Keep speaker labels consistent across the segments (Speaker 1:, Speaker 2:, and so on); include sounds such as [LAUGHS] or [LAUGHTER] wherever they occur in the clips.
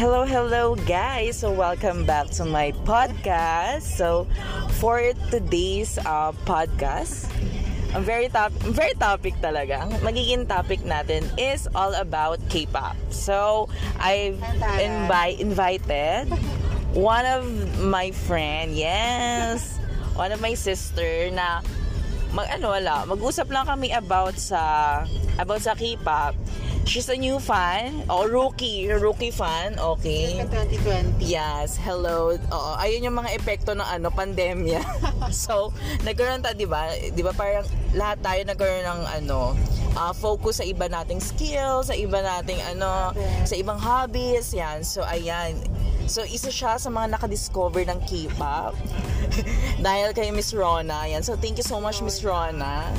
Speaker 1: Hello, hello, guys. So, welcome back to my podcast. So, for today's uh, podcast, ang very top very topic talaga. Ang magiging topic natin is all about K-pop. So, I've invi- invited one of my friend, yes, one of my sister na mag ano wala, mag-usap lang kami about sa about sa K-pop. She's a new fan, oh, rookie, rookie fan, okay.
Speaker 2: 2020.
Speaker 1: Yes, hello. Oo, ayun yung mga epekto ng ano, pandemya. [LAUGHS] so, nagkaroon ta, 'di ba? 'Di ba parang lahat tayo nagkaroon ng ano, uh, focus sa iba nating skills, sa iba nating ano, sa ibang hobbies, yan. So, ayan. So, isa siya sa mga nakadiscover ng K-pop. [LAUGHS] Dahil kay Miss Rona. Yan. So, thank you so much, Miss Rona.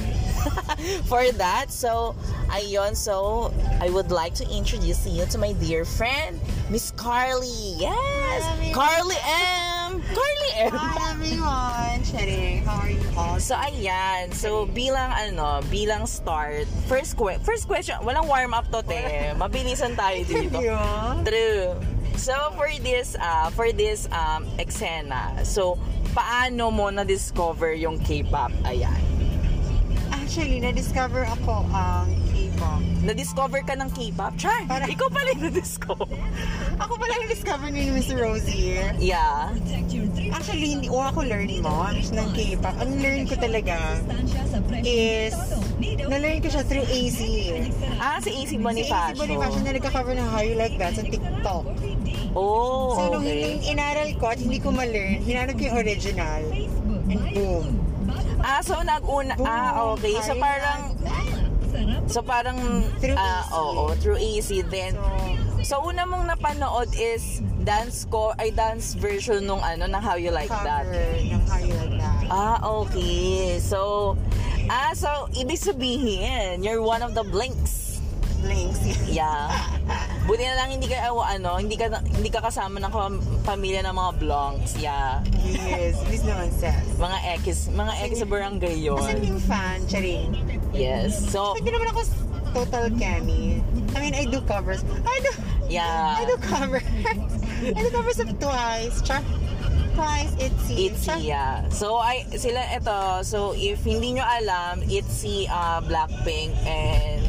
Speaker 1: [LAUGHS] for that. So, ayun. So, I would like to introduce you to my dear friend, Miss Carly. Yes!
Speaker 2: Hi,
Speaker 1: Carly M! Carly M!
Speaker 2: Hi everyone! Charing, how are you all?
Speaker 1: So, ayan. So, bilang ano, bilang start, first, que- first question, walang warm up to, te. [LAUGHS] Mabilisan tayo dito. True. So, for this, uh, for this um, eksena, so, paano mo na-discover yung K-pop? Ayan.
Speaker 2: Actually, na-discover ako ang K-pop.
Speaker 1: Na-discover ka ng K-pop? Char,
Speaker 2: Para-
Speaker 1: ikaw pala yung na-discover.
Speaker 2: Ako pala na-discover ni Miss Rosie.
Speaker 1: Yeah.
Speaker 2: Actually, hindi ko ako learn mo ng K-pop. Ang learn ko talaga is, na-learn ko siya through AC.
Speaker 1: Ah, si AC
Speaker 2: Si AC
Speaker 1: Bonifacio.
Speaker 2: Bonifacio na nagka-cover ng How You Like That sa TikTok.
Speaker 1: Oh,
Speaker 2: So, nung
Speaker 1: okay.
Speaker 2: in- inaral ko at hindi ko ma-learn, hinanap ko yung original. And boom.
Speaker 1: Ah, so nag-una, ah, okay. So, parang, so parang,
Speaker 2: Through
Speaker 1: ah, oo, through AC. Then,
Speaker 2: So,
Speaker 1: una mong napanood is dance ko, ay dance version nung ano, ng How You Like That.
Speaker 2: ng How You Like That.
Speaker 1: Ah, okay. So, ah, so, ibig sabihin, you're one of the blinks.
Speaker 2: Blinks.
Speaker 1: Yeah. Buti na lang hindi ka, awa, ano, hindi ka, hindi ka kasama ng kam- pamilya ng mga blonks. Yeah.
Speaker 2: yes, this naman says.
Speaker 1: Mga X, mga X sa barangay
Speaker 2: Kasi
Speaker 1: yun.
Speaker 2: yung fan, charing.
Speaker 1: Yes. So,
Speaker 2: Hindi naman ako total Kemi. I mean, I do covers. I do,
Speaker 1: yeah.
Speaker 2: I do covers. I do covers of Twice. Char. Twice, Itzy.
Speaker 1: Itzy, yeah. So, I, sila, ito, so, if hindi nyo alam, Itzy, uh, Blackpink, and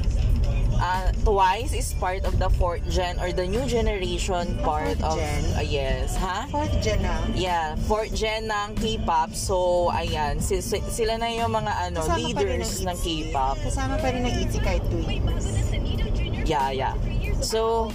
Speaker 1: uh, Twice is part of the fourth gen or the new generation part
Speaker 2: fourth
Speaker 1: of,
Speaker 2: gen?
Speaker 1: uh, yes, ha?
Speaker 2: Fourth gen na.
Speaker 1: Yeah, fourth gen ng K-pop. So, ayan, si- si- sila na yung mga ano,
Speaker 2: Kasama
Speaker 1: leaders
Speaker 2: ng
Speaker 1: ng. K-pop.
Speaker 2: Kasama pa rin ng Itzy kahit tweets.
Speaker 1: Yeah, yeah. So,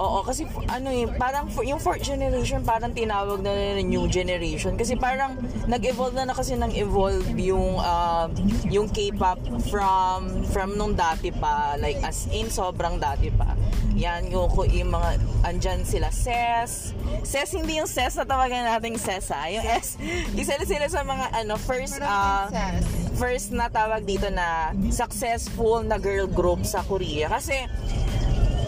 Speaker 1: oo, kasi ano eh, parang f- yung fourth generation parang tinawag na nila new generation kasi parang nag-evolve na na kasi nang evolve yung uh, yung K-pop from from nung dati pa like as in sobrang dati pa. Yan yung, yung mga andyan sila SES. SES hindi yung SES na tawagan nating SES ha. Yung S. Isa sila sa mga ano first uh, first na tawag dito na successful na girl group sa Korea. Kasi,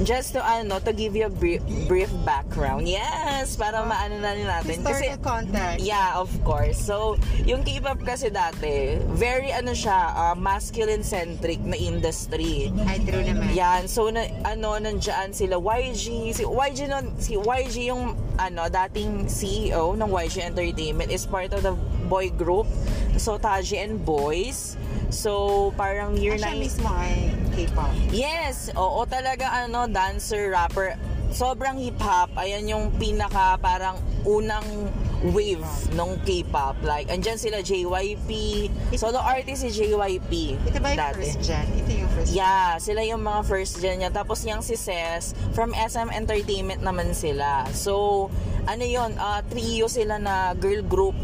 Speaker 1: just to ano, to give you a brief, brief background. Yes, para maano na rin natin. Kasi,
Speaker 2: context.
Speaker 1: yeah, of course. So, yung K-pop kasi dati, very ano siya, uh, masculine-centric na industry.
Speaker 2: Ay, true naman.
Speaker 1: Yan, so na, ano nandiyan sila YG, si YG nun, si YG yung ano dating CEO ng YG Entertainment is part of the boy group so Taji and Boys. So parang year
Speaker 2: Siya
Speaker 1: 9
Speaker 2: mismo ay K-pop.
Speaker 1: Yes, oo talaga ano dancer, rapper. Sobrang hip hop. Ayan yung pinaka parang unang wave ng K-pop. Like andyan sila JYP. Solo artist si JYP.
Speaker 2: Ito ba yung
Speaker 1: dati.
Speaker 2: first gen? Ito yung first gen.
Speaker 1: Yeah, sila yung mga first gen niya. Tapos yung si Ses, from SM Entertainment naman sila. So, ano yon uh, trio sila na girl group.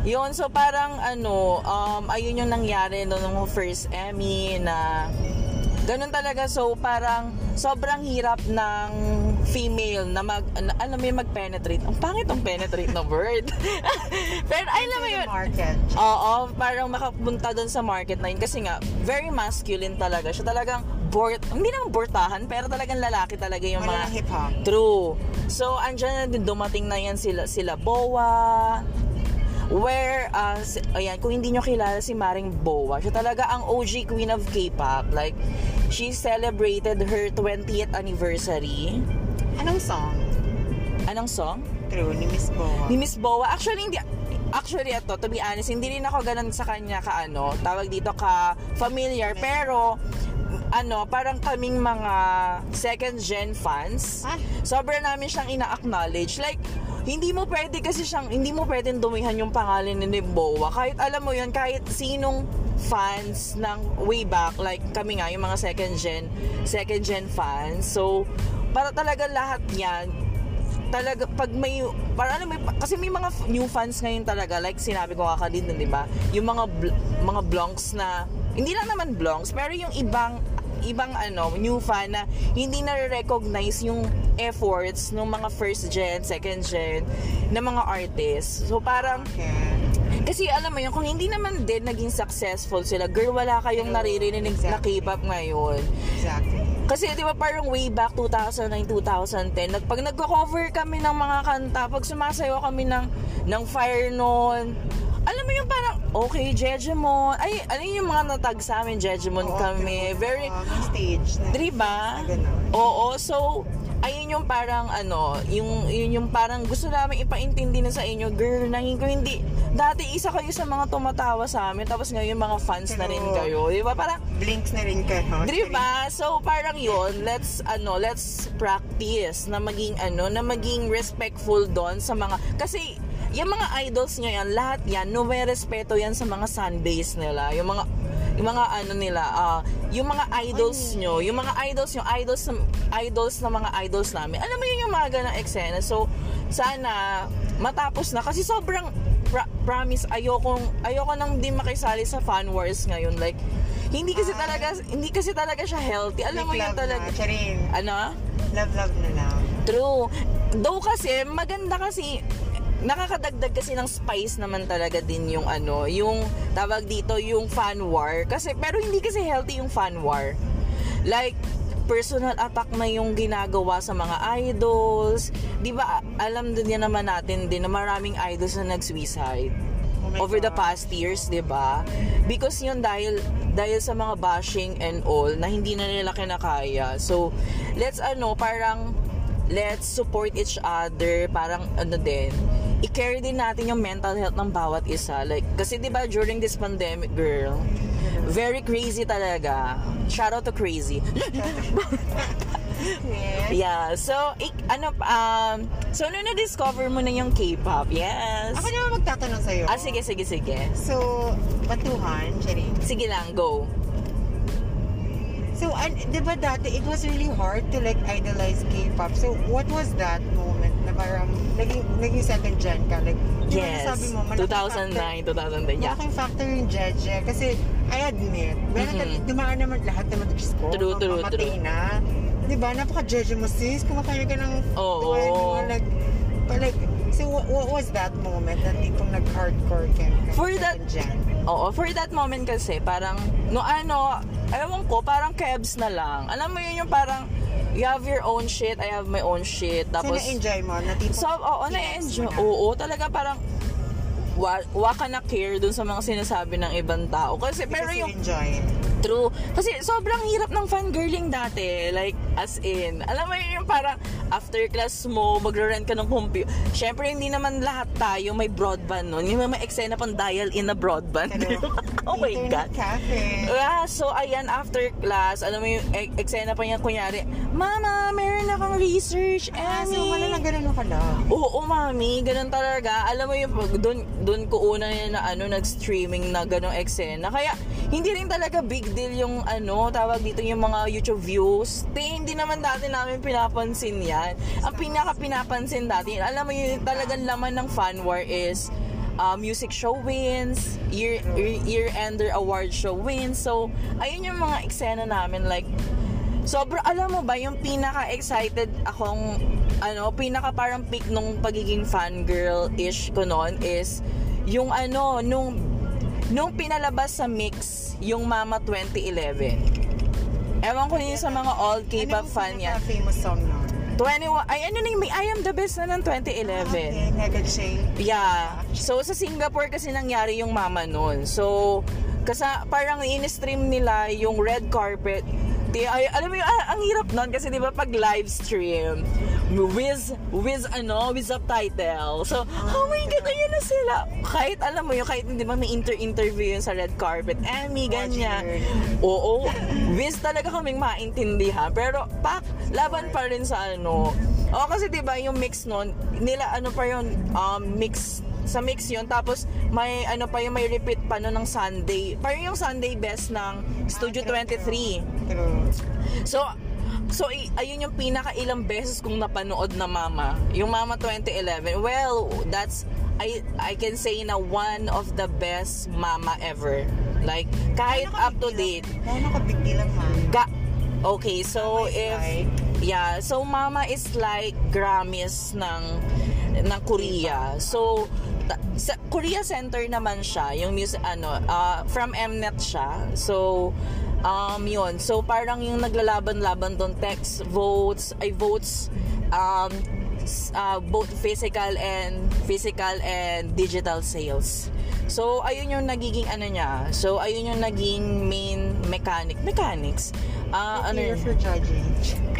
Speaker 1: Yun, so parang ano, um, ayun yung nangyari no, nung first Emmy na ganun talaga. So parang sobrang hirap ng female na mag, na, alam mo yung mag-penetrate. Ang pangit ang penetrate na word. [LAUGHS] Pero alam mo yun,
Speaker 2: market.
Speaker 1: Oo, parang makapunta doon sa market na yun kasi nga, very masculine talaga. Siya talagang bort, hindi naman bortahan, pero talagang lalaki talaga yung
Speaker 2: Wala
Speaker 1: mga...
Speaker 2: hip-hop.
Speaker 1: True. So, andyan na din, dumating na yan sila, sila Boa, where, uh, si- ayan, kung hindi nyo kilala si Maring Boa, siya talaga ang OG queen of K-pop. Like, she celebrated her 20th anniversary
Speaker 2: Anong song?
Speaker 1: Anong song?
Speaker 2: True, ni Miss Boa.
Speaker 1: Ni Miss Boa. Actually, hindi, actually ito, to be honest, hindi rin ako ganun sa kanya ka ano, tawag dito ka familiar, pero ano, parang kaming mga second gen fans.
Speaker 2: Ah.
Speaker 1: Sobra namin siyang ina-acknowledge. Like, hindi mo pwede kasi siyang, hindi mo pwedeng dumihan yung pangalan ni Boa. Kahit alam mo yun, kahit sinong fans ng way back, like kami nga, yung mga second gen, second gen fans. So, para talaga lahat yan, talaga pag may para ano may kasi may mga new fans ngayon talaga like sinabi ko kakadin din di ba yung mga bl- mga blonks na hindi lang naman blonks pero yung ibang ibang ano new fan na hindi na recognize yung efforts ng mga first gen second gen na mga artists so parang
Speaker 2: Okay.
Speaker 1: kasi alam mo yun, kung hindi naman din naging successful sila, girl, wala kayong naririnig na
Speaker 2: Exactly.
Speaker 1: K-pop ngayon.
Speaker 2: Exactly.
Speaker 1: Kasi di ba parang way back 2009, 2010, nag, pag nagko-cover kami ng mga kanta, pag sumasayaw kami ng, ng Fire noon, alam mo yung parang, okay, Jejemon, ay, ano yung mga natag sa amin, Jejemon
Speaker 2: Oo,
Speaker 1: kami,
Speaker 2: true.
Speaker 1: very,
Speaker 2: may stage na.
Speaker 1: di ba?
Speaker 2: Na ganun.
Speaker 1: Oo, so, ayun yung parang ano, yung, yun yung parang gusto namin ipaintindi na sa inyo, girl, nangin ko hindi, dati isa kayo sa mga tumatawa sa amin, tapos ngayon mga fans na rin kayo, di ba? Parang,
Speaker 2: Blinks na rin kayo.
Speaker 1: Di ba? So parang yun, let's ano, let's practice na maging ano, na maging respectful doon sa mga kasi yung mga idols nyo yan, lahat yan, no may respeto yan sa mga Sundays nila. Yung mga yung mga ano nila, ah, yung mga idols nyo, yung mga idols nyo, idols idols ng mga idols namin. Alam mo yun yung mga ganang eksena. So, sana matapos na kasi sobrang pra- promise ayokong ayoko nang din makisali sa fan wars ngayon like hindi kasi
Speaker 2: Ah.
Speaker 1: talaga hindi kasi talaga siya healthy. Alam mo
Speaker 2: Like
Speaker 1: yun
Speaker 2: love
Speaker 1: talaga.
Speaker 2: Na. Charin.
Speaker 1: Ano?
Speaker 2: Love, love na lang.
Speaker 1: True. Though kasi maganda kasi nakakadagdag kasi ng spice naman talaga din yung ano, yung tawag dito yung fan war kasi pero hindi kasi healthy yung fan war. Like personal attack na yung ginagawa sa mga idols. 'Di ba? Alam din yan naman natin din na maraming idols na nag-suicide
Speaker 2: Oh
Speaker 1: over the
Speaker 2: God.
Speaker 1: past years, 'di ba? Because yun dahil dahil sa mga bashing and all na hindi na nila kinakaya. So, let's ano, parang let's support each other, parang ano din, i-carry din natin yung mental health ng bawat isa. Like, kasi 'di ba during this pandemic, girl, very crazy talaga. Shout out to crazy. [LAUGHS]
Speaker 2: Yes.
Speaker 1: yeah, so ik, ano um so nung na-discover mo na yung K-pop, yes.
Speaker 2: Ako naman magtatanong sa'yo.
Speaker 1: Ah, sige, sige, sige.
Speaker 2: So, batuhan, Charin.
Speaker 1: Sige lang, go.
Speaker 2: So, an, di ba dati, it was really hard to like idolize K-pop. So, what was that moment na parang naging, naging second gen ka? Like, di ba
Speaker 1: Yes.
Speaker 2: nasabi mo, malaking factor,
Speaker 1: 2009, 2010. Yeah.
Speaker 2: malaking factor yung Jeje. Kasi, I admit, meron
Speaker 1: Mhm.
Speaker 2: mm dumaan naman lahat naman, Diyos ko,
Speaker 1: True, true, true.
Speaker 2: na. Di ba? Napaka-Jeje mo, sis. Kumakain ka ng
Speaker 1: Oo.
Speaker 2: tuwan mo, like, like, so what, what was that moment na tipong nag-hardcore ka?
Speaker 1: For that-
Speaker 2: gen?
Speaker 1: Oo, for that moment kasi, parang, no ano, ewan ko, parang kebs na lang. Alam mo yun yung parang, you have your own shit, I have my own shit.
Speaker 2: So,
Speaker 1: Tapos,
Speaker 2: na-enjoy mo? Na tipong
Speaker 1: so, oo, na-enjoy. Oo, talaga parang, wa, wa ka na care dun sa mga sinasabi ng ibang tao. Kasi, pero
Speaker 2: Because you
Speaker 1: yung,
Speaker 2: enjoy.
Speaker 1: True. Kasi sobrang hirap ng fangirling dati. Like, as in, alam mo yun yung parang after class mo, magre-rent ka ng computer. Siyempre, hindi naman lahat tayo may broadband nun. Yung mga eksena pang dial in na broadband.
Speaker 2: Pero, [LAUGHS]
Speaker 1: oh my God.
Speaker 2: cafe.
Speaker 1: Ah, so ayan, after class, alam mo yung eksena pa niya, kunyari, Mama, meron na kang research,
Speaker 2: Ah, so
Speaker 1: Annie."
Speaker 2: wala lang ganun ka lang.
Speaker 1: Oo, mami, ganun talaga. Alam mo yung pag doon doon ko una na ano nag-streaming na ganung eksena. Kaya hindi rin talaga big deal yung ano, tawag dito yung mga YouTube views. Te, hindi naman dati namin pinapansin 'yan. Ang pinaka pinapansin dati, alam mo yung talagang laman ng fan war is uh, music show wins, year, year, year-ender award show wins. So, ayun yung mga eksena namin like Sobra, alam mo ba, yung pinaka-excited akong, ano, pinaka parang peak nung pagiging fangirl-ish ko noon is, yung ano, nung, nung pinalabas sa mix, yung Mama 2011. Ewan ko yun sa mga all K-pop fan niya.
Speaker 2: famous song nun?
Speaker 1: 21, ay ano na yung, may I Am The Best na ng 2011.
Speaker 2: Okay, Mega Shade.
Speaker 1: Yeah. So, sa Singapore kasi nangyari yung mama nun. So, kasa, parang in-stream nila yung red carpet. Di, ay, alam mo yung, ah, ang hirap nun kasi di ba pag live stream, with with ano with subtitle. So oh my god ayan na sila. Kahit alam mo yun kahit hindi ba may inter interview yun sa red carpet Emmy ganyan. oo with talaga kaming maintindihan. Pero pak laban pa rin sa ano. Oh kasi di ba yung mix nun nila ano pa yun um, mix sa mix yun tapos may ano pa yung may repeat pa no ng Sunday parang yung Sunday best ng Studio 23
Speaker 2: True.
Speaker 1: So, so ayun yung pinaka ilang beses kong napanood na Mama. Yung Mama 2011. Well, that's I I can say na one of the best Mama ever. Like kahit up to date.
Speaker 2: Paano ka big deal ang mama?
Speaker 1: Ga- okay, so
Speaker 2: Mama
Speaker 1: if
Speaker 2: like-
Speaker 1: yeah, so Mama is like Grammys ng ng Korea. So sa Korea Center naman siya, yung music ano, ah, from Mnet siya. So um yun. So parang yung naglalaban-laban doon text votes, ay votes um ah, both physical and physical and digital sales. So ayun yung nagiging ano niya. So ayun yung naging main mechanic, mechanics. Ah, ano yun?
Speaker 2: for judging.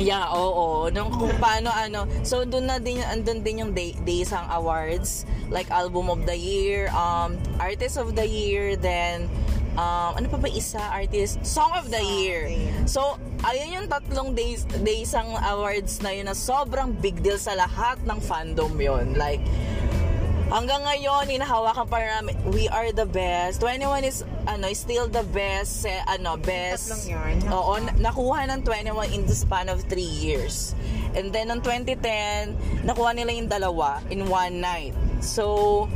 Speaker 1: Yeah, oo. Nung kung paano ano. So doon na din andun din yung Day, Daysang Awards, like Album of the Year, um Artist of the Year, then um ano pa ba isa artist Song of the Year. So ayun yung tatlong days Daysang Awards na yun na sobrang big deal sa lahat ng fandom yon. Like Hanggang ngayon, hinahawakan pa namin, we are the best. 21 is, ano, is still the best, eh, ano, best.
Speaker 2: Tatlong yun.
Speaker 1: Oo, na- nakuha ng 21 in the span of 3 years. And then, noong 2010, nakuha nila yung dalawa in one night. So,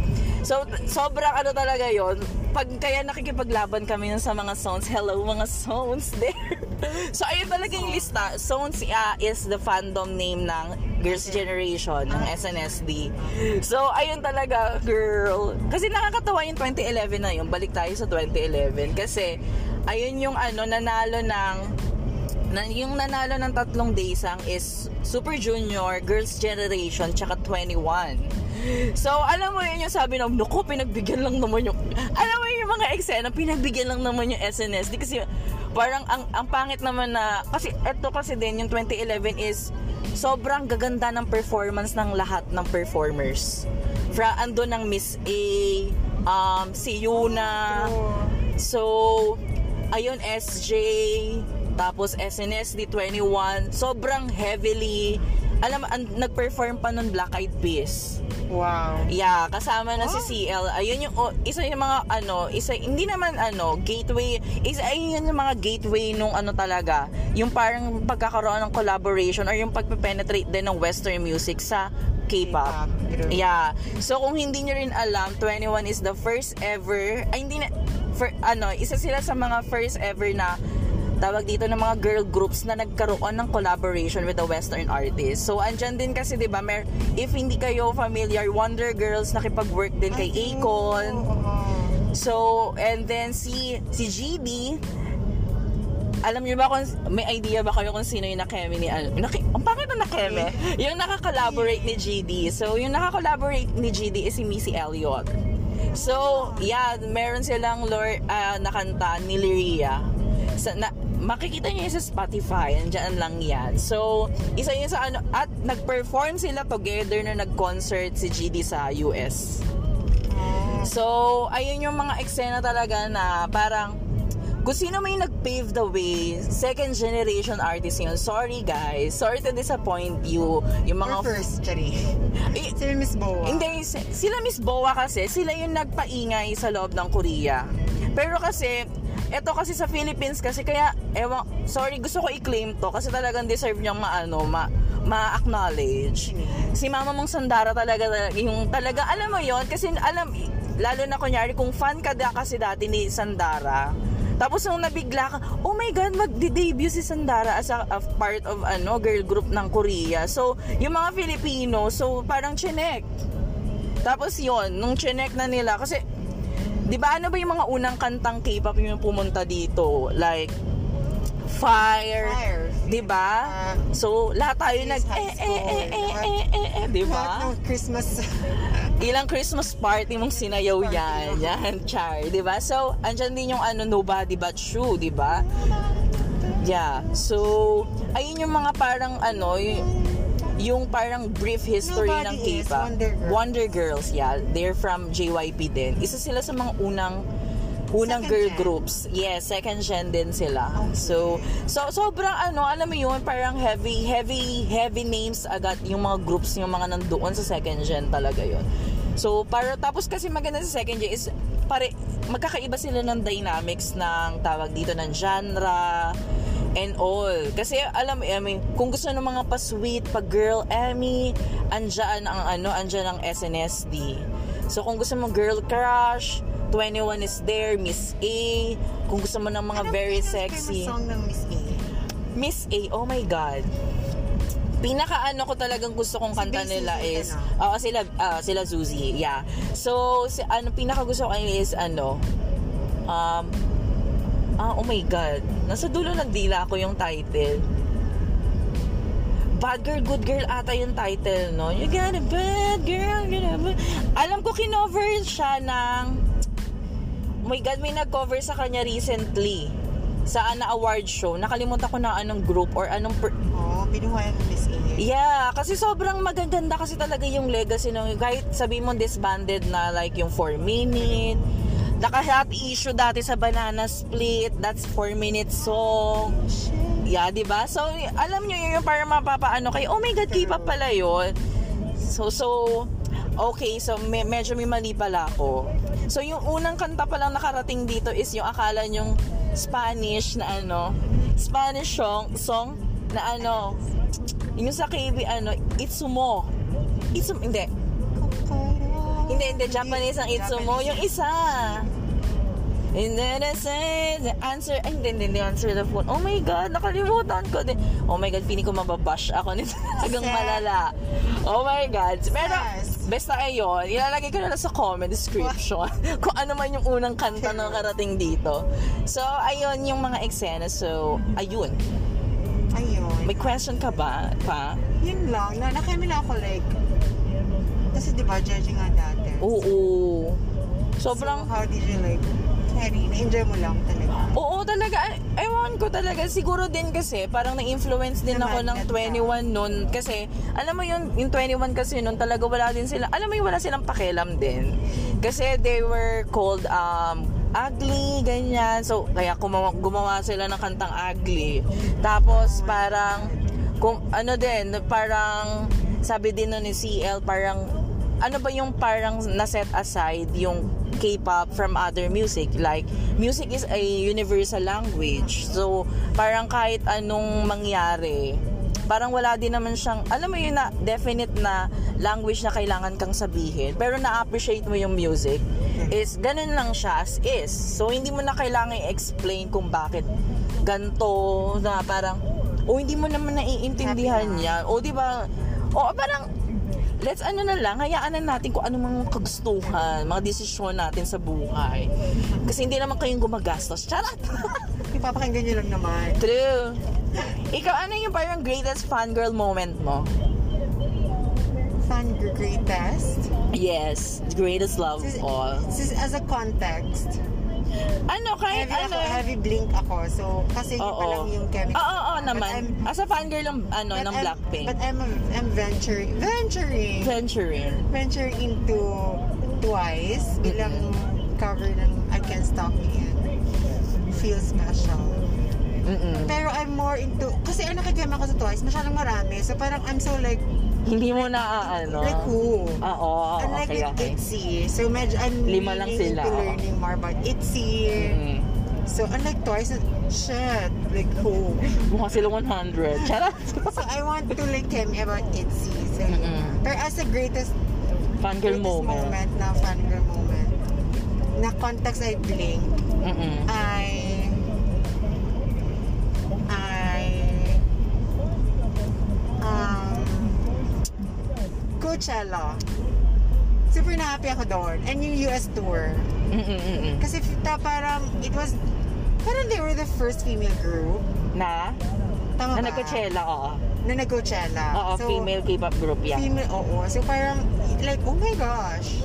Speaker 1: so, sobrang ano talaga yon Pag kaya nakikipaglaban kami sa mga songs, hello mga songs there. [LAUGHS] so, ayun talaga yung lista. Songs uh, is the fandom name ng Girls' Generation, ng SNSD. So, ayun talaga, girl. Kasi nakakatawa yung 2011 na yun. Balik tayo sa 2011. Kasi, ayun yung ano, nanalo ng na, yung nanalo ng tatlong daysang is Super Junior, Girls' Generation, tsaka 21. So, alam mo yun yung sabi ng, naku, pinagbigyan lang naman yung, alam mo yun yung mga eksena, pinagbigyan lang naman yung SNSD kasi parang ang, ang pangit naman na, kasi eto kasi din, yung 2011 is sobrang gaganda ng performance ng lahat ng performers. Fra, ando ng Miss A, um, si Yuna, So, ayun, SJ, tapos SNSD 21, sobrang heavily, alam, an, nag-perform pa nun Black Eyed Peas.
Speaker 2: Wow.
Speaker 1: Yeah, kasama na
Speaker 2: Oh.
Speaker 1: si CL. Ayun yung, oh, isa yung mga, ano, isa, hindi naman, ano, gateway, isa, ayun yung mga gateway nung, ano talaga, yung parang pagkakaroon ng collaboration or yung pagpe-penetrate din ng western music sa K-pop.
Speaker 2: K-pop.
Speaker 1: Yeah. So, kung hindi nyo rin alam, 21 is the first ever, ay, hindi na, for, ano, isa sila sa mga first ever na tawag dito ng mga girl groups na nagkaroon ng collaboration with the western artist. So, andyan din kasi, di ba, mer if hindi kayo familiar, Wonder Girls nakipag-work din kay
Speaker 2: Ay,
Speaker 1: Akon. So, and then si si GD, alam niyo ba kung may idea ba kayo kung sino yung nakeme ni ano? Naki, ang pangit na nakeme. [LAUGHS] Yung nakaka-collaborate ni GD. So, yung nakaka-collaborate ni GD is si Missy Elliott. So, yeah, meron silang lore, ah, nakanta ni Lyria. Sa, na, makikita yun sa Spotify, andyan lang yan. So, isa yun sa ano, at nag-perform sila together na nag-concert si GD sa US. So, ayun yung mga eksena talaga na parang kung sino may nag-pave the way, second generation artist yun. Sorry guys, sorry to disappoint you. Yung mga...
Speaker 2: Or first, Chari.
Speaker 1: Eh,
Speaker 2: Si Miss Boa.
Speaker 1: hindi, si- sila Miss Boa kasi, sila yung nagpaingay sa loob ng Korea. Pero kasi, eto kasi sa Philippines kasi kaya, ewan, sorry, gusto ko i-claim to kasi talagang deserve niyang maano, ma, ma-acknowledge. Si Mama mong Sandara talaga, yung talaga, alam mo yon kasi alam, lalo na kunyari, kung fan ka da kasi dati ni Sandara, tapos nung nabigla ka, oh my God, magde-debut si Sandara as a, a part of ano girl group ng Korea. So, yung mga Filipino, so parang chinek. Tapos yon nung chinek na nila, kasi, di ba ano ba yung mga unang kantang K-pop yung pumunta dito? Like, Fire,
Speaker 2: Fire.
Speaker 1: di ba?
Speaker 2: Ah,
Speaker 1: so, lahat tayo nag, eh, eh, eh, eh, eh, eh, eh, di ba?
Speaker 2: Christmas. [LAUGHS]
Speaker 1: ilang Christmas party mong sinayaw yan. Yan, char. di ba So, andyan din yung ano, nobody but you, di ba Yeah. So, ayun yung mga parang ano, yung, yung parang brief history
Speaker 2: Nobody
Speaker 1: ng K-pop.
Speaker 2: Wonder Girls.
Speaker 1: Wonder Girls, yeah. They're from JYP din. Isa sila sa mga unang unang
Speaker 2: Second
Speaker 1: girl
Speaker 2: gen.
Speaker 1: groups. Yes, second gen din sila.
Speaker 2: Okay.
Speaker 1: So, so sobrang ano, alam mo yun, parang heavy, heavy, heavy names agad yung mga groups yung mga nandoon sa second gen talaga yun. So, para tapos kasi maganda sa second gen is pare magkakaiba sila ng dynamics ng tawag dito ng genre and all. Kasi alam I mean, kung gusto ng mga pa-sweet, pa-girl, Emmy, andyan ang ano, andyan ang SNSD. So, kung gusto mo girl crush, 21 is there, Miss A. Kung gusto mo ng mga
Speaker 2: Anong
Speaker 1: very sexy.
Speaker 2: song ng Miss A?
Speaker 1: Miss A, oh my God. Pinaka ano ko talagang gusto kong
Speaker 2: Si
Speaker 1: kanta
Speaker 2: Big
Speaker 1: nila
Speaker 2: Suzy,
Speaker 1: is
Speaker 2: ano?
Speaker 1: oo sila ah, sila Zuzi, yeah. So si, ano pinaka gusto ko is ano um ah oh my god. Nasa dulo ng dila ko yung title. Bad Girl, Good Girl ata yung title, no? You got a bad girl, you got a bad... Alam ko, kinover siya ng... Oh my God, may nag-cover sa kanya recently sa ana award show. Nakalimutan ko na anong group or anong per-
Speaker 2: oh, binuhayan ng Miss A.
Speaker 1: Yeah, kasi sobrang magaganda kasi talaga yung legacy ng kahit sabi mo disbanded na like yung 4 minute. Naka-hot issue dati sa Banana Split, that's 4 minute song. Yeah, 'di ba? So alam niyo yun yung para mapapaano kayo. Oh my god, K-pop pala 'yon. So so okay, so me- medyo may mali pala ako. So yung unang kanta pa lang nakarating dito is yung akala nyong Spanish na ano, Spanish song, song na ano, yung sa KB ano, Itsumo. Itsumo, hindi. Hindi, hindi, Japanese ang Itsumo. Yung isa. And then I say, the answer, ay, hindi, hindi, answer the phone. Oh my God, nakalimutan ko din. Oh my God, feeling ko mababash ako nito [LAUGHS]
Speaker 2: Yes.
Speaker 1: malala. Oh my God. Pero,
Speaker 2: Yes.
Speaker 1: basta ayun, ilalagay ko na lang sa comment description [LAUGHS] kung ano man yung unang kanta na karating dito. So, ayun yung mga eksena. So, ayun.
Speaker 2: Ayun.
Speaker 1: May question ka ba? Pa?
Speaker 2: Yun lang. Na, nakimila ako like, kasi di ba, judging nga dati.
Speaker 1: Oo. Sobrang,
Speaker 2: So, how did you like, carry? Na-enjoy mo lang talaga.
Speaker 1: Oo, talaga. Ewan ko talaga. Siguro din kasi, parang na-influence din ako ng
Speaker 2: Namagnet ka.
Speaker 1: 21 nun. Kasi, alam mo yun, yung 21 kasi nun, talaga wala din sila, alam mo yung wala silang pakialam din. Kasi they were called, um, ugly, ganyan. So, kaya gumawa, gumawa sila ng kantang ugly. Tapos, parang, kung ano din, parang, sabi din nun ni CL, parang, ano ba yung parang na-set aside yung K-pop from other music? Like music is a universal language. So parang kahit anong mangyari parang wala din naman siyang alam mo yun na definite na language na kailangan kang sabihin. Pero na-appreciate mo yung music. Is ganun lang siya as is. So hindi mo na kailangan i-explain kung bakit ganto na parang o hindi mo naman naiintindihan yan. O di ba? O parang let's ano na lang, hayaan na natin kung ano mga kagustuhan, mga desisyon natin sa buhay. Kasi hindi naman kayong gumagastos. Charot! [LAUGHS]
Speaker 2: Ipapakinggan nyo lang naman.
Speaker 1: True. Ikaw, ano yung parang greatest fangirl moment mo?
Speaker 2: Fan greatest.
Speaker 1: Yes, greatest love of all.
Speaker 2: this is as a context.
Speaker 1: Ano, kahit
Speaker 2: Heavy,
Speaker 1: ano.
Speaker 2: ako, heavy blink ako. So, kasi yun pa lang yung chemistry.
Speaker 1: Oo, oo,
Speaker 2: But
Speaker 1: naman.
Speaker 2: I'm-
Speaker 1: As a fangirl ng, ano, ng
Speaker 2: I'm-
Speaker 1: Blackpink.
Speaker 2: But I'm, I'm venturing, venturing,
Speaker 1: Venturing.
Speaker 2: venturing into Twice bilang cover ng I Can't Stop Me and Feel Special.
Speaker 1: Mm-mm.
Speaker 2: Pero I'm more into, kasi ang nakikima ko sa Twice, masyadong marami. So parang I'm so like,
Speaker 1: Hindi mo na, ano.
Speaker 2: like who?
Speaker 1: Oo,
Speaker 2: Unlike
Speaker 1: okay,
Speaker 2: with
Speaker 1: okay.
Speaker 2: ITZY. So medyo I'm
Speaker 1: Lima lang
Speaker 2: really
Speaker 1: sila,
Speaker 2: into
Speaker 1: oo.
Speaker 2: learning more about ITZY.
Speaker 1: Mm.
Speaker 2: So unlike Twice, shit, like who?
Speaker 1: Mukha sila 100. [LAUGHS] Charot!
Speaker 2: so I want to like him about ITZY. So,
Speaker 1: Mm-mm.
Speaker 2: pero as the greatest,
Speaker 1: Fangirl
Speaker 2: greatest
Speaker 1: moment.
Speaker 2: moment na fangirl moment, na context I blink,
Speaker 1: Mm-mm.
Speaker 2: I Coachella. Super na happy ako doon. And yung US tour.
Speaker 1: Mm-mm-mm.
Speaker 2: Kasi ta parang it was parang they were the first female group.
Speaker 1: Na?
Speaker 2: Tama
Speaker 1: Na
Speaker 2: ba?
Speaker 1: nag-Coachella, oo.
Speaker 2: Na nag-Coachella.
Speaker 1: Oo,
Speaker 2: So,
Speaker 1: female K-pop group yan.
Speaker 2: Female, oo. So parang like oh my gosh.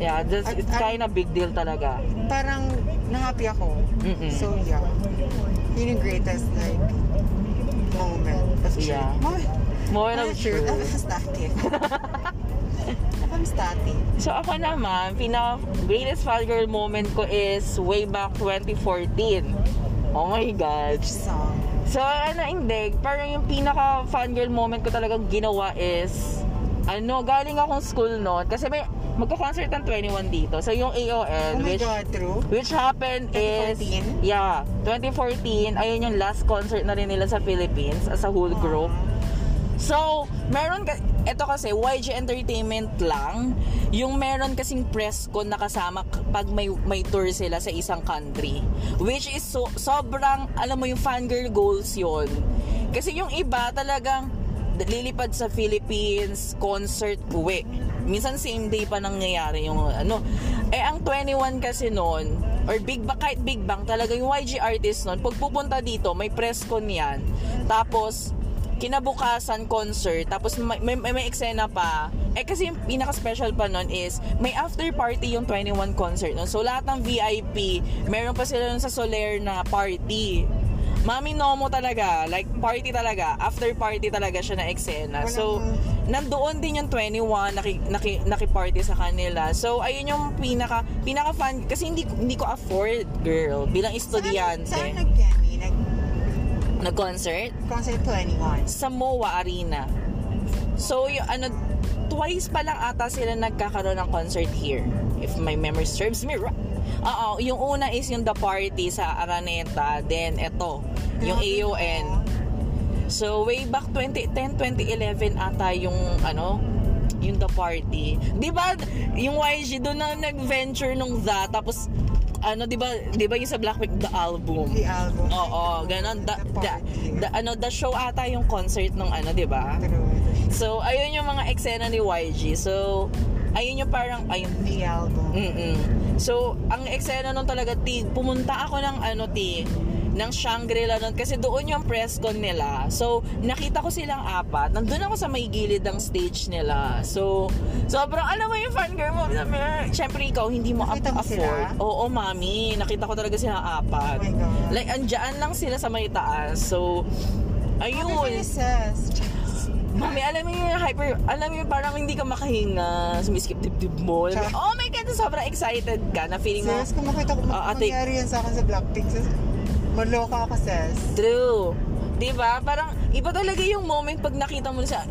Speaker 1: Yeah, that's,
Speaker 2: At-
Speaker 1: it's kind of big deal talaga.
Speaker 2: Parang na-happy ako.
Speaker 1: Mm-mm.
Speaker 2: So, yeah. Yun yung greatest, like, moment of truth.
Speaker 1: Yeah.
Speaker 2: Moment,
Speaker 1: Moment of truth.
Speaker 2: I'm static. [LAUGHS] [LAUGHS] I'm static.
Speaker 1: So ako naman, pinaka greatest fangirl moment ko is way back 2014. Oh my God.
Speaker 2: Song.
Speaker 1: So ano, hindi. Parang yung pinaka fangirl moment ko talagang ginawa is, ano, galing akong school noon. Kasi may, magka-concert ng 21 dito. So yung AOL,
Speaker 2: Oh my
Speaker 1: which,
Speaker 2: God, true?
Speaker 1: which happened is,
Speaker 2: 2014?
Speaker 1: yeah, 2014, ayun yung last concert na rin nila sa Philippines as a whole group. So, meron ka, ito kasi YG Entertainment lang, yung meron kasing press con na pag may may tour sila sa isang country. Which is so, sobrang, alam mo yung fangirl goals yon Kasi yung iba talagang lilipad sa Philippines, concert, uwi. Minsan same day pa nangyayari yung ano. Eh ang 21 kasi noon, or Big Bang, kahit Big Bang, talaga yung YG artist noon, pag pupunta dito, may press con yan. Tapos, kinabukasan concert tapos may, may, may eksena pa. Eh kasi yung pinaka-special pa nun is may after party yung 21 concert nun. So lahat ng VIP meron pa sila nun sa Soler na party. Mami Nomo talaga like party talaga. After party talaga siya na eksena. So nandoon din yung 21 naki, naki, naki-party sa kanila. So ayun yung pinaka pinaka fan kasi hindi hindi ko afford girl bilang estudyante.
Speaker 2: Saan, saan Nag
Speaker 1: nag-concert
Speaker 2: concert 21.
Speaker 1: sa MOA Arena. So, yung ano, twice pa lang ata sila nagkakaroon ng concert here. If my memory serves me right. Oo, yung una is yung The Party sa Araneta. Then, ito, yung
Speaker 2: Grabe,
Speaker 1: AON. So, way back 2010, 2011 ata yung, ano, yung The Party. Di ba, yung YG doon na nag-venture nung The, tapos, ano, di ba, di ba yung sa Blackpink, The Album?
Speaker 2: The album.
Speaker 1: Oo, ganon. Da,
Speaker 2: The
Speaker 1: da,
Speaker 2: party.
Speaker 1: da, ano, the show ata yung concert nung ano, di ba? So, ayun yung mga eksena ni YG. So, ayun yung parang, ayun,
Speaker 2: The album.
Speaker 1: mm So, ang eksena nun talaga, ti, pumunta ako ng ano, ti, ng Shangri-La nun kasi doon yung press con nila. So, nakita ko silang apat. Nandun ako sa may gilid ng stage nila. So, sobrang, alam mo yung fangirl mo. Siyempre, ikaw, hindi mo
Speaker 2: Nakita mo
Speaker 1: afford.
Speaker 2: sila?
Speaker 1: Oo, mami. Nakita ko talaga silang apat.
Speaker 2: Oh my God.
Speaker 1: Like, andyan lang sila sa may taas. So, ayun.
Speaker 2: Sis.
Speaker 1: Mami, alam mo yung hyper, alam mo yung parang hindi ka makahinga, sumiskip dibdib mo. Alam mo, oh my God, sobrang excited ka na feeling mo,
Speaker 2: Sis, kung makita ko,
Speaker 1: ate-
Speaker 2: mangyari yan sa akin sa Blackpink, maloka ako, sis.
Speaker 1: true. Di ba? Parang, iba talaga yung moment pag nakita mo sa,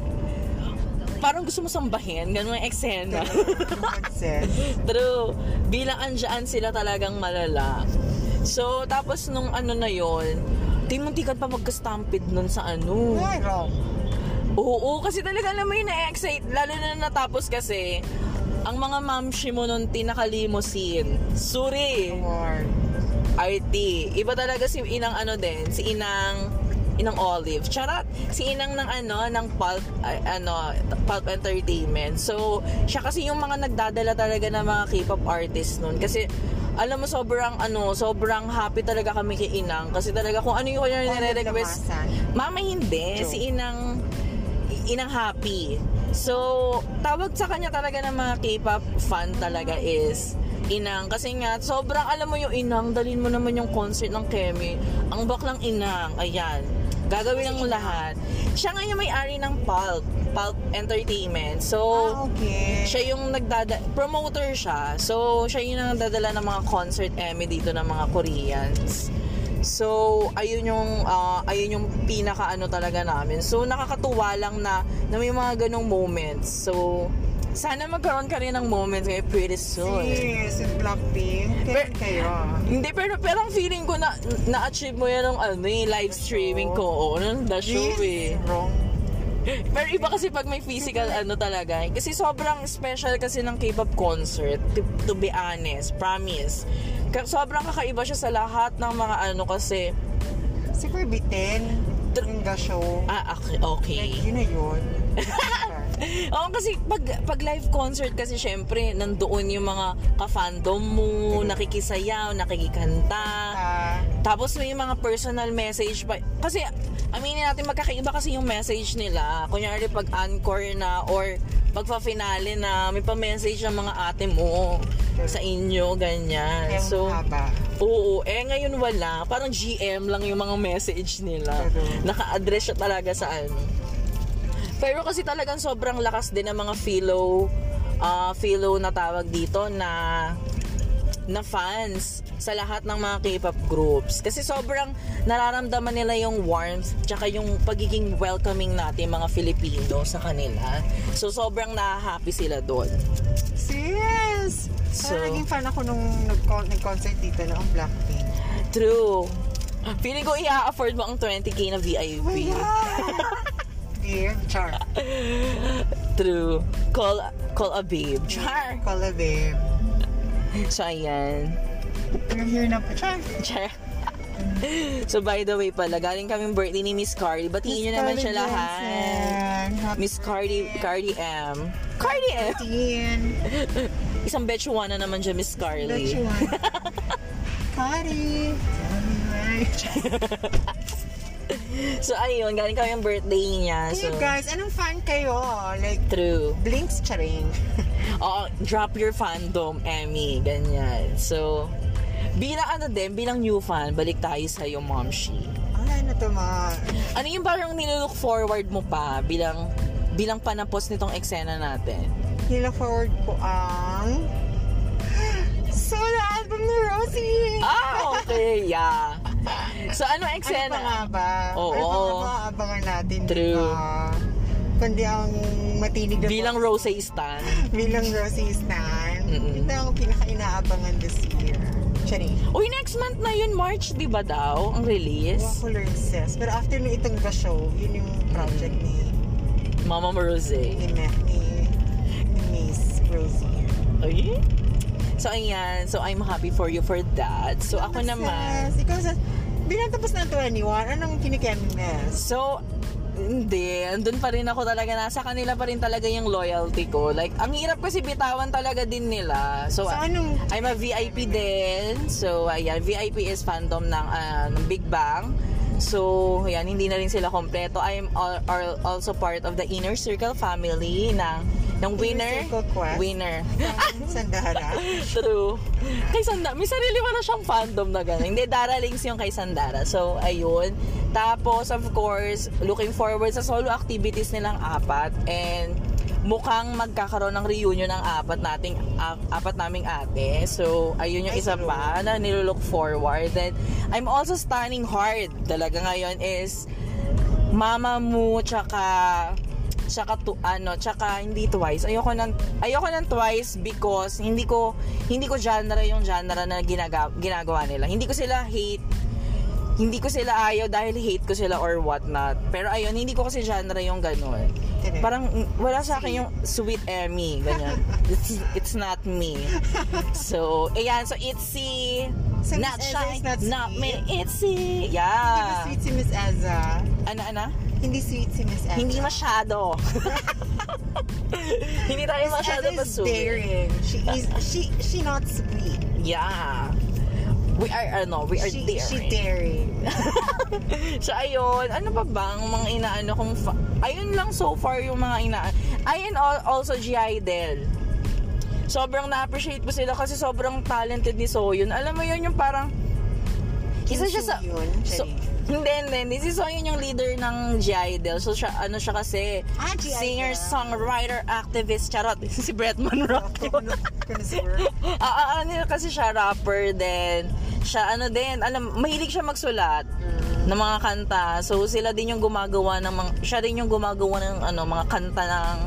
Speaker 1: parang gusto mo sambahin, ganun yung eksena. [LAUGHS] True. Bilang andyan sila talagang malala. So, tapos nung ano na yon timuntikan pa magka-stampede nun sa ano. Oo, kasi talaga alam mo yun na-excite. Lalo na natapos kasi, ang mga mamshi mo nun tinakalimusin. Suri,
Speaker 2: Award.
Speaker 1: RT. Iba talaga si inang ano din, si inang inang Olive. Charot, si inang ng ano, ng Pulp, ay, ano, Pulp Entertainment. So, siya kasi yung mga nagdadala talaga ng mga K-pop artists nun. Kasi, alam mo, sobrang, ano, sobrang happy talaga kami kay Inang. Kasi talaga, kung ano yung kanya nire-request. Mama hindi,
Speaker 2: Joke.
Speaker 1: si Inang Inang Happy. So, tawag sa kanya talaga ng mga K-pop fan talaga is Inang. Kasi nga, sobrang alam mo yung Inang, dalin mo naman yung concert ng Kemi. Ang baklang Inang, ayan. Gagawin mo lahat. Siya nga yung may-ari ng Pulp, Pulp Entertainment. So,
Speaker 2: Ah, okay.
Speaker 1: siya yung nagdada promoter siya. So, siya yung nagdadala ng mga concert Emmy dito ng mga Koreans. So, ayun yung ah, ayun yung pinaka ano talaga namin. So, nakakatuwa lang na, na may mga ganong moments. So, sana magkaroon ka rin ng moments ngayon pretty soon.
Speaker 2: Sis, yung Blackpink.
Speaker 1: Pero-
Speaker 2: kayo?
Speaker 1: Hindi, pero, pero ang feeling ko na na-achieve mo yan ng ano, eh, live streaming ko. Oo, the show eh.
Speaker 2: Yes, wrong.
Speaker 1: Pero iba kasi pag may physical ano talaga. eh. Kasi sobrang special kasi ng K-pop concert. To, to be honest, promise. Ka- sobrang kakaiba siya sa lahat ng mga ano kasi.
Speaker 2: Super bitin. Yung the show.
Speaker 1: Ah, okay. okay.
Speaker 2: Like, yun na yun. [LAUGHS] [LAUGHS]
Speaker 1: Oo, kasi pag, pag live concert kasi syempre, nandoon yung mga ka-fandom mo, nakikisayaw, nakikikanta.
Speaker 2: Ah,
Speaker 1: Tapos may mga personal message pa. Kasi, aminin natin, magkakaiba kasi yung message nila. Kunyari, pag encore na or pagpa-finale na, may pa-message ng mga ate mo. sa inyo, ganyan.
Speaker 2: Kaya
Speaker 1: So,
Speaker 2: mahaba.
Speaker 1: Oo, eh ngayon wala. Parang GM lang yung mga message nila. Naka-address siya talaga sa ano. Pero kasi talagang sobrang lakas din ng mga philo, ah philo na tawag dito na na fans sa lahat ng mga K-pop groups. Kasi sobrang nararamdaman nila yung warmth tsaka yung pagiging welcoming natin mga Filipino sa kanila. So sobrang na-happy sila doon.
Speaker 2: Serious!
Speaker 1: So-
Speaker 2: So, naging fan ako nung nag- nag-concert dito na ang Blackpink.
Speaker 1: True. Feeling ko i-afford mo ang 20k na VIP.
Speaker 2: Oh [LAUGHS] Dear, char.
Speaker 1: True. Call call a babe. Char.
Speaker 2: Call a babe.
Speaker 1: So, ayan.
Speaker 2: You're here na po. Char.
Speaker 1: Char. So, by the way pala, galing kaming birthday ni Miss Cardi. Batiin nyo naman siya lahat. Miss Cardi, Cardi M. Cardi M. [LAUGHS] Isang betchuana naman siya, Miss Carly.
Speaker 2: want. Cardi. Tell [LAUGHS] [LAUGHS] me. [LAUGHS]
Speaker 1: So, ayun, galing kaming birthday niya. So,
Speaker 2: Hey guys, anong fan kayo? Like,
Speaker 1: true.
Speaker 2: Blinks charing. [LAUGHS]
Speaker 1: Oo, drop your fandom, Emmy. Ganyan. So, bilang ano din, bilang new fan, balik tayo sa yung Momshi.
Speaker 2: Ay, ano to ma?
Speaker 1: Ano yung parang nilook forward mo pa bilang bilang panapos nitong eksena natin?
Speaker 2: Nila forward ko ang [GASPS] solo album ni Rosie.
Speaker 1: Ah, okay. Yeah. [LAUGHS] So, ano
Speaker 2: Ano
Speaker 1: eksena?
Speaker 2: pa nga ba?
Speaker 1: Oo.
Speaker 2: Ano pa nga ba abangan natin?
Speaker 1: True.
Speaker 2: diba? Kundi ang matinig na
Speaker 1: Bilang Rose Stan. [LAUGHS]
Speaker 2: bilang Rosie Stan.
Speaker 1: Mm-mm.
Speaker 2: Ito ang pinaka-inaabangan this year. Charing.
Speaker 1: Uy, next month na yun, March, di ba daw, ang release?
Speaker 2: Wakular says. Pero after nung itong The Show, yun yung project ni,
Speaker 1: Mama Rose.
Speaker 2: ni, Ma- ni, ni Miss Rosie.
Speaker 1: Ay? So, ayan. So, I'm happy for you for that. So, ako naman.
Speaker 2: Ikaw sa... Bilang tapos ng 21, anong kinikiam ni Miss?
Speaker 1: So, hindi. Andun pa rin ako talaga. Nasa kanila pa rin talaga yung loyalty ko. Like, ang hirap kasi bitawan talaga din nila. So,
Speaker 2: So, anong...
Speaker 1: I'm a VIP din. So, ayan. VIP is fandom ng, ah, ng Big Bang. So, ayan. Hindi na rin sila kompleto. I'm al- al- also part of the Inner Circle family ng, ng winner.
Speaker 2: Circle Quest?
Speaker 1: Winner. [LAUGHS]
Speaker 2: Sandara.
Speaker 1: True. Kay Sandara, may sarili pa na siyang fandom na gano'n. Hindi, Daralings yung kay Sandara. So, ayun. Tapos, of course, looking forward sa solo activities nilang apat. And, mukhang magkakaroon ng reunion ng apat nating apat naming ate. So, ayun yung isa pa na nilook forward. Then, I'm also stunning hard talaga ngayon is Mama Mu tsaka tsaka to, ano tsaka hindi twice. Ayoko nang ayoko nang twice because hindi ko hindi ko genre yung genre na ginaga, ginagawa nila. Hindi ko sila hate. Hindi ko sila ayaw dahil hate ko sila or what not pero ayun hindi ko kasi genre yung ganun.
Speaker 2: Correct.
Speaker 1: parang wala sa akin yung sweet Emmy ganyan. [LAUGHS] It's, it's not me. So ayan so it's si
Speaker 2: So, Miss
Speaker 1: not
Speaker 2: is not
Speaker 1: not me. it's si
Speaker 2: Hindi ba
Speaker 1: yeah
Speaker 2: sweet si Miss Eza?
Speaker 1: ano ano
Speaker 2: Hindi sweet si Miss Eza.
Speaker 1: hindi masyado. [LAUGHS] hindi tayo
Speaker 2: Miss
Speaker 1: masyado
Speaker 2: Eza is
Speaker 1: pasuri.
Speaker 2: daring. She is, she, she not sweet.
Speaker 1: Yeah. We are, ano, we are
Speaker 2: she,
Speaker 1: daring.
Speaker 2: She daring. [LAUGHS]
Speaker 1: so, ayun. Ano pa bang mga inaano kong... Fa- ayun lang so far yung mga ina... Ayun al- also G.I. Del. Sobrang na-appreciate ko sila kasi sobrang talented ni Soyun. Alam mo yun yung parang... Isa siya sa...
Speaker 2: Yun,
Speaker 1: So, hindi, hindi. Si Soyun yung leader ng G.I.D.L. So, siya, ano siya kasi,
Speaker 2: Ah,
Speaker 1: singer, songwriter, activist, charot. [LAUGHS] si Brett Monroe. [LAUGHS] [LAUGHS] Ah, ah, ano kasi siya, rapper din. Siya, ano din, alam, mahilig siya magsulat ng mga kanta. So, sila din yung gumagawa ng mga, siya din yung gumagawa ng, ano, mga kanta ng,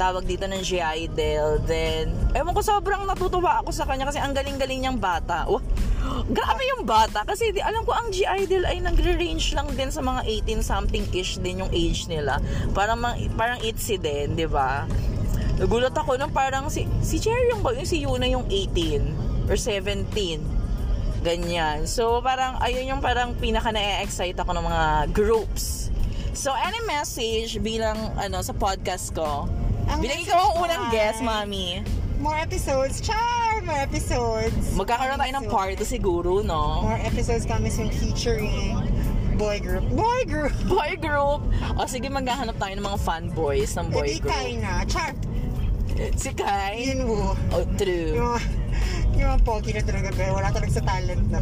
Speaker 1: tawag dito ng G.I.D.L. Then, ewan ko, sobrang natutuwa ako sa kanya kasi ang galing-galing niyang bata. Wah, [GASPS] grabe yung bata. Kasi di, alam ko, ang G.I.D.L. ay nagre-range lang din sa mga 18-something-ish din yung age nila. Parang, parang itzy din, di ba? Nagulat ako nung parang si, si Cherry yung ba, yung si Yuna yung 18 or 17. Ganyan. So, parang, ayun yung parang pinaka na-excite ako ng mga groups. So, any message bilang, ano, sa podcast ko?
Speaker 2: Ang
Speaker 1: bilang ikaw ang unang
Speaker 2: ay-
Speaker 1: guest, mami.
Speaker 2: More episodes. Char! More episodes.
Speaker 1: Magkakaroon tayo ng
Speaker 2: So,
Speaker 1: party siguro, no?
Speaker 2: More episodes coming soon featuring boy group. Boy group! [LAUGHS]
Speaker 1: Boy group. O sige, maghahanap tayo ng mga fanboys ng boy
Speaker 2: Hindi
Speaker 1: group.
Speaker 2: kayo na. Char!
Speaker 1: Si Kai.
Speaker 2: Yun mo.
Speaker 1: Oh, true.
Speaker 2: Yung, Yung mga pogi na talaga, pero wala talaga sa talent na.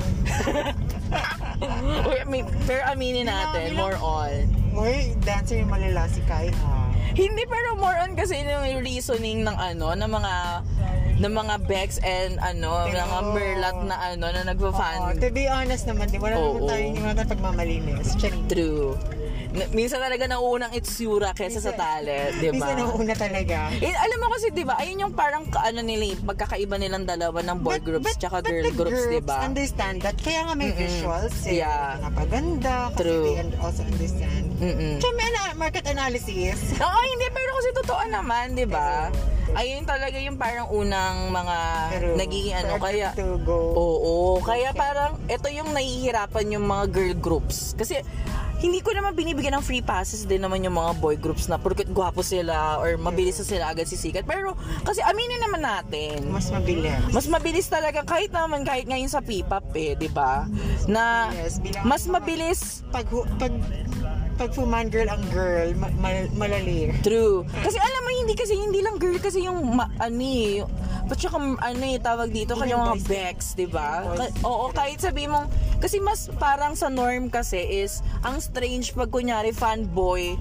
Speaker 2: [LAUGHS]
Speaker 1: Uy, I mean, pero aminin natin, more on.
Speaker 2: Uy, dancer yung malala si Kai ha.
Speaker 1: Hindi, pero more on kasi yung reasoning ng ano, ng mga ng mga Bex and ano,
Speaker 2: Pero-
Speaker 1: mga Merlat na ano, na
Speaker 2: Oo,
Speaker 1: nagpa-fan.
Speaker 2: to be honest naman, di wala
Speaker 1: Oo.
Speaker 2: naman tayo, hindi naman pagmamalinis. Charing.
Speaker 1: True. Na- Minsan talaga nauunang itsura kesa sa
Speaker 2: Minsan-
Speaker 1: talent, di ba?
Speaker 2: Minsan nauna talaga.
Speaker 1: Eh, alam mo kasi, di ba, ayun yung parang ano nila, eh, magkakaiba nilang dalawa ng boy groups tsaka
Speaker 2: but
Speaker 1: girl groups, di ba?
Speaker 2: understand that. Kaya nga may
Speaker 1: Mm-mm.
Speaker 2: visuals eh.
Speaker 1: Yeah.
Speaker 2: Napaganda. Kasi
Speaker 1: True.
Speaker 2: they also understand.
Speaker 1: Mm-mm.
Speaker 2: Tsaka may ana- market analysis. [LAUGHS]
Speaker 1: Oo, hindi, pero kasi totoo naman, di ba? Ayun talaga yung parang unang mga
Speaker 2: Pero,
Speaker 1: nagiging ano, kaya...
Speaker 2: to go.
Speaker 1: Oo, kaya parang ito yung nahihirapan yung mga girl groups. Kasi hindi ko naman binibigyan ng free passes din naman yung mga boy groups na porket gwapo sila or mabilis na sila agad sisikat. Pero kasi aminin naman natin,
Speaker 2: Mas mabilis.
Speaker 1: mas mabilis talaga kahit naman kahit ngayon sa P-pop eh, 'di ba? Na
Speaker 2: Yes, bilang
Speaker 1: mas mabilis
Speaker 2: pag hu- pag pag fuman girl ang girl, ma- mal- malali.
Speaker 1: True. Kasi alam mo, hindi kasi, hindi lang girl kasi yung, ma, ano eh, But saka, ano eh, tawag dito, kanya mga. Bex, di ba? Ka- Oo, kahit sabi mong, kasi mas parang sa norm kasi is, ang strange pag kunyari fanboy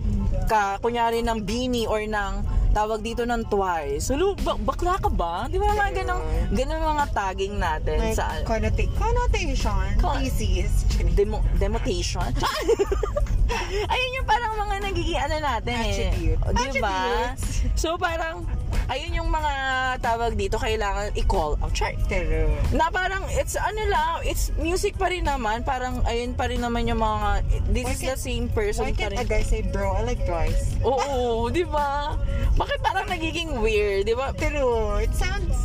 Speaker 1: ka, kunyari ng Beanie or ng, tawag dito ng Twice. Sulu, ba- bakla ka ba? Di ba mga ganong, ganong mga tagging natin
Speaker 2: May
Speaker 1: sa,
Speaker 2: connota- connotation.
Speaker 1: Con-
Speaker 2: thesis.
Speaker 1: demo, demotation. [LAUGHS] ayun yung parang mga nagiging ano natin
Speaker 2: Attribute.
Speaker 1: eh. Di ba?
Speaker 2: Attributes.
Speaker 1: So parang, ayun yung mga tawag dito, kailangan i-call out. Char.
Speaker 2: Pero,
Speaker 1: Na parang, it's ano lang, it's music pa rin naman. Parang, ayun pa rin naman yung mga, this
Speaker 2: Why
Speaker 1: is
Speaker 2: can't-
Speaker 1: the same person
Speaker 2: why
Speaker 1: pa
Speaker 2: can't a
Speaker 1: rin.
Speaker 2: guy say, bro, I like twice? [LAUGHS]
Speaker 1: Oo, di ba? Bakit parang nagiging weird, di ba?
Speaker 2: Pero, it sounds...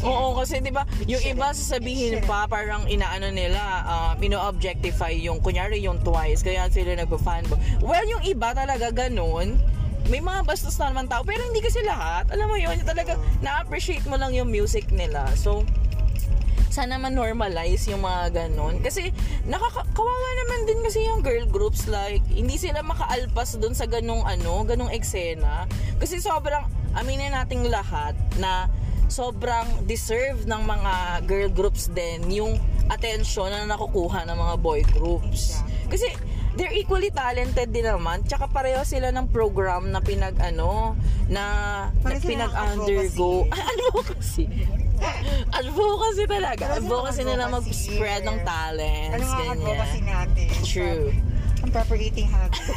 Speaker 1: Oo, kasi 'di ba, yung iba sasabihin pa parang inaano nila, um, ino-objectify yung kunyari yung twice, kaya sila nagpa-fanboy. Well, yung iba talaga ganun. May mga bastos na naman tao, pero hindi kasi lahat. Alam mo yun, yung talaga na-appreciate mo lang yung music nila. So, sana man normalize yung mga ganun. Kasi nakakawawa naman din kasi yung girl groups like hindi sila makaalpas doon sa ganung ano, ganung eksena. Kasi sobrang aminin nating lahat na sobrang deserve ng mga girl groups din yung attention na nakukuha ng mga boy groups. Kasi they're equally talented din naman. Tsaka pareho sila ng program na pinag ano na, na pinag-undergo. [LAUGHS] advocacy. advocacy talaga.
Speaker 2: Pareho sila ng
Speaker 1: Advocacy nila
Speaker 2: advocacy.
Speaker 1: mag-spread ng talents.
Speaker 2: Ano
Speaker 1: ganyan.
Speaker 2: advocacy natin?
Speaker 1: True.
Speaker 2: Ang proper eating habit. [LAUGHS]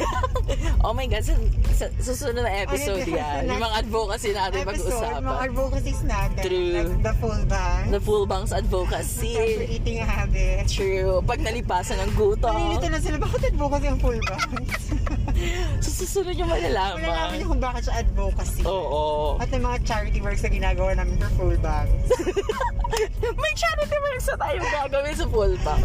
Speaker 1: Oh my God, sa, sa susunod na episode
Speaker 2: Ano,
Speaker 1: yan. Yung mga advocacy natin
Speaker 2: Episode,
Speaker 1: pag-usapan.
Speaker 2: mga advocacies natin.
Speaker 1: True.
Speaker 2: Like the full bang.
Speaker 1: The full
Speaker 2: Proper
Speaker 1: advocacy.
Speaker 2: eating habit.
Speaker 1: True. Pag nalipasan ng gutom.
Speaker 2: Nalilito na sila, bakit advocacy ang full bang? [LAUGHS]
Speaker 1: Sa susunod yung
Speaker 2: Malalaman
Speaker 1: malalaman.
Speaker 2: niyo kung bakit siya advocacy.
Speaker 1: Oo.
Speaker 2: At yung mga charity works na ginagawa namin for full bang. [LAUGHS]
Speaker 1: May charity works na tayo gagawin sa full bank.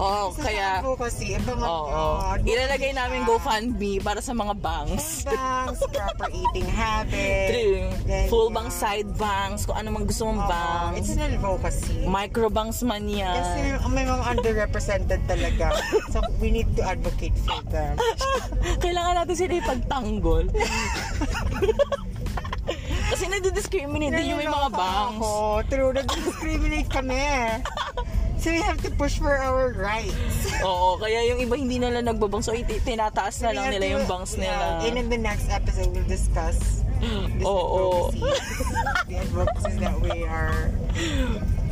Speaker 1: Oo,
Speaker 2: So,
Speaker 1: kaya...
Speaker 2: sa ang mga
Speaker 1: Oo. Ilalagay namin GoFundMe para sa mga banks.
Speaker 2: Full banks, proper eating habit.
Speaker 1: True.
Speaker 2: Then,
Speaker 1: Full
Speaker 2: yeah.
Speaker 1: bank, side banks, kung ano mang gusto mong
Speaker 2: Oo,
Speaker 1: banks.
Speaker 2: It's an advocacy.
Speaker 1: Micro banks man yan.
Speaker 2: Kasi may mga underrepresented talaga. So, we need to advocate for them. [LAUGHS]
Speaker 1: Kailangan natin sila ipagtanggol. [LAUGHS] Kasi nadidiscriminate din yung may mga banks.
Speaker 2: Ako. True, nag-discriminate kami. [LAUGHS] So, we have to push for our rights. [LAUGHS]
Speaker 1: Oo, kaya yung iba hindi nila nagbabang. So, iti- tinataas na lang nila
Speaker 2: to-
Speaker 1: yung nila.
Speaker 2: Yeah, and in the next episode, we'll discuss this
Speaker 1: Oo.
Speaker 2: advocacy. [LAUGHS] the advocacies that we are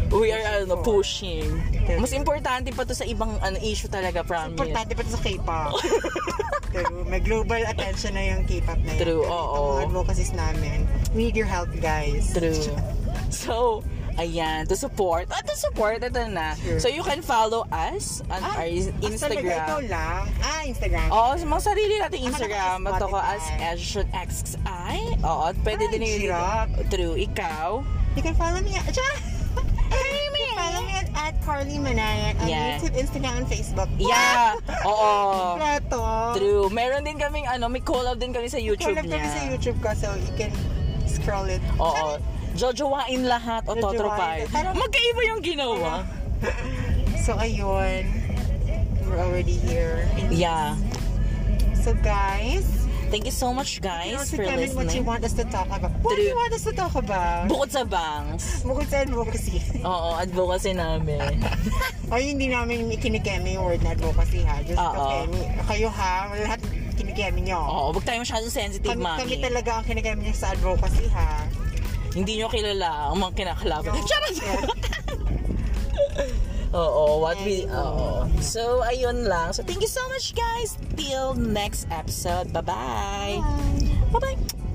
Speaker 1: We are ano, pushing. Mas importante pa to sa ibang ano, issue talaga, promise.
Speaker 2: Importante pa ito sa K-pop. [LAUGHS] True. May global attention na yung K-pop na yan.
Speaker 1: True, oo.
Speaker 2: Itong mga advocacies namin. We need your help, guys.
Speaker 1: True. So, ayan, to support. Ah, to support, ito na.
Speaker 2: Sure.
Speaker 1: So, you can follow us on
Speaker 2: Ah,
Speaker 1: our
Speaker 2: ah, talaga, ikaw
Speaker 1: Instagram.
Speaker 2: lang. Ah, Instagram.
Speaker 1: Oo, sa mga sarili nating Instagram.
Speaker 2: Ah,
Speaker 1: Ito ko as
Speaker 2: Spotify.
Speaker 1: XI. Oo, pwede
Speaker 2: Ay,
Speaker 1: din yung... True, ikaw.
Speaker 2: You can follow me at... [LAUGHS] Follow me at, at Carly Manayan on
Speaker 1: Yeah.
Speaker 2: YouTube, Instagram, and Facebook.
Speaker 1: Yeah. Oo. True. Meron din kaming ano, may collab din kami sa YouTube
Speaker 2: Collab
Speaker 1: niya.
Speaker 2: kami sa YouTube ko, so you can scroll it.
Speaker 1: Oo. Jojowain lahat o
Speaker 2: Jojowain.
Speaker 1: Totropay. Magkaiba yung ginawa.
Speaker 2: So, ayun. We're already here.
Speaker 1: Yeah.
Speaker 2: So, guys,
Speaker 1: Thank you so much,
Speaker 2: You
Speaker 1: guys,
Speaker 2: also
Speaker 1: for
Speaker 2: me what you
Speaker 1: listening.
Speaker 2: want us to talk about. What do you want us to talk about?
Speaker 1: Bukod sa bangs.
Speaker 2: Bukod sa advocacy.
Speaker 1: Oo, advocacy namin. [LAUGHS]
Speaker 2: Ay, hindi namin kinikeme yung word na advocacy ha. Just
Speaker 1: Oo.
Speaker 2: kemi. Kayo ha, lahat kinikeme nyo.
Speaker 1: Oo, wag tayo masyadong sensitive,
Speaker 2: Kami,
Speaker 1: mami.
Speaker 2: kami talaga ang kinikeme nyo sa advocacy ha.
Speaker 1: Hindi nyo kilala ang mga kinakalaban. [LAUGHS] Charot! [LAUGHS] Oo, what we... Oo. So, ayun lang. So, thank you so much, guys. Till next episode. Bye-bye. Bye-bye.